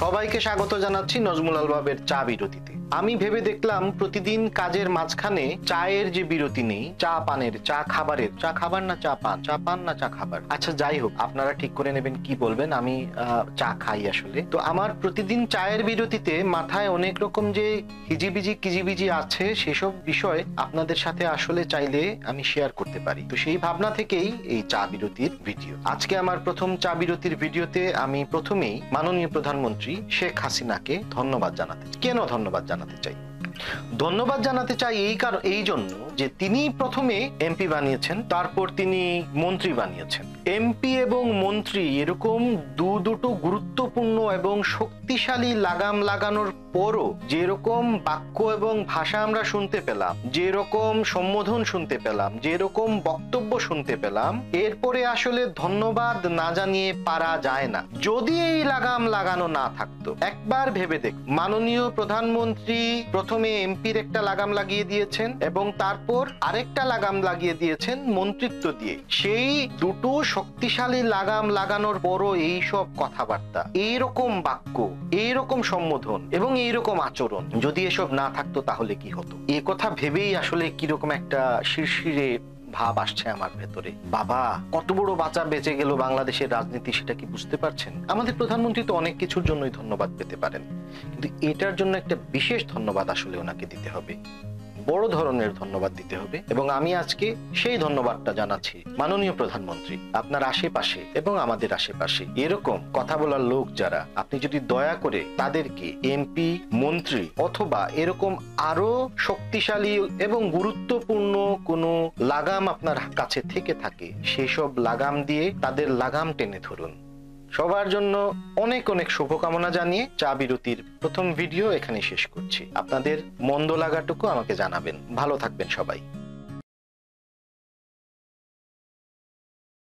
সবাইকে স্বাগত জানাচ্ছি নজমুল আলবাবের চা বিরতিতে। আমি ভেবে দেখলাম প্রতিদিন কাজের মাঝখানে চায়ের যে বিরতি নেই, চা পানের, চা খাবারের, চা খাবার না চা পান চা পান না চা খাবার। আচ্ছা যাই হোক, আপনারা ঠিক করে নেবেন কি বলবেন, আমি চা খাই আসলে। তো আমার প্রতিদিন চায়ের বিরতিতে মাথায় অনেক রকম যে হিজিবিজি কিজিবিজি আছে, সেসব বিষয় আপনাদের সাথে আসলে চাইলে আমি শেয়ার করতে পারি। তো সেই ভাবনা থেকেই এই চা বিরতির ভিডিও আজকে আমার প্রথম চা বিরতির ভিডিওতে আমি প্রথমেই মাননীয় প্রধানমন্ত্রী শেখ হাসিনাকে ধন্যবাদ জানাতে কেন ধন্যবাদ জানাতে চাই? ধন্যবাদ জানাতে চাই এই কারণ, এই জন্য যে তিনি প্রথমে এমপি বানিয়েছেন, তারপর তিনি মন্ত্রী বানিয়েছেন। এমপি এবং মন্ত্রী এরকম দু দুটো গুরুত্বপূর্ণ এবং শক্তিশালী লাগাম লাগানোর পরও যেরকম বাক্য এবং ভাষা আমরা শুনতে পেলাম, যেরকম সম্বোধন শুনতে পেলাম, যেরকম বক্তব্য শুনতে পেলাম, এরপরে আসলে ধন্যবাদ না জানিয়ে পারা যায় না। যদি এই লাগাম লাগানো না থাকতো, একবার ভেবে দেখ, মাননীয় প্রধানমন্ত্রী প্রথমে এমপির একটা লাগাম লাগিয়ে দিয়েছেন এবং তারপর আরেকটা লাগাম লাগিয়ে দিয়েছেন মন্ত্রিত্ব দিয়ে। সেই দুটো শক্তিশালী লাগাম লাগানোর বড় এই সব কথাবার্তা, এইরকম বাক্য, এইরকম সম্বোধন এবং এইরকম আচরণ যদি এসব না থাকতো তাহলে কি হতো? এ কথা ভেবেই আসলে কীরকম একটা শিরশিরে ভাব আসছে আমার ভেতরে। বাবা, কত বড় বাঁচা বেঁচে গেল বাংলাদেশের রাজনীতি সেটা কি বুঝতে পারছেন? আমাদের প্রধানমন্ত্রী তো অনেক কিছুর জন্যই ধন্যবাদ পেতে পারেন। কিন্তু এটার জন্য একটা বিশেষ ধন্যবাদ আসলে ওনাকে দিতে হবে। বড় ধরনের ধন্যবাদ দিতে হবে। এবং আমি আজকে সেই ধন্যবাদটা জানাচ্ছি মাননীয় প্রধানমন্ত্রী, আপনার আশেপাশে এবং আমাদের আশেপাশে। এরকম কথা বলার লোক যারা, আপনি যদি দয়া করে তাদেরকে এমপি মন্ত্রী অথবা এরকম আরও শক্তিশালী এবং গুরুত্বপূর্ণ কোনো লাগাম আপনার কাছে থেকে থাকে, সেসব লাগাম দিয়ে তাদের লাগাম টেনে ধরুন। সবার জন্য অনেক অনেক শুভকামনা জানিয়ে চা বিরতির প্রথম ভিডিও এখানে শেষ করছি। আপনাদের মন্দ লাগাটুকু আমাকে জানাবেন। ভালো থাকবেন সবাই।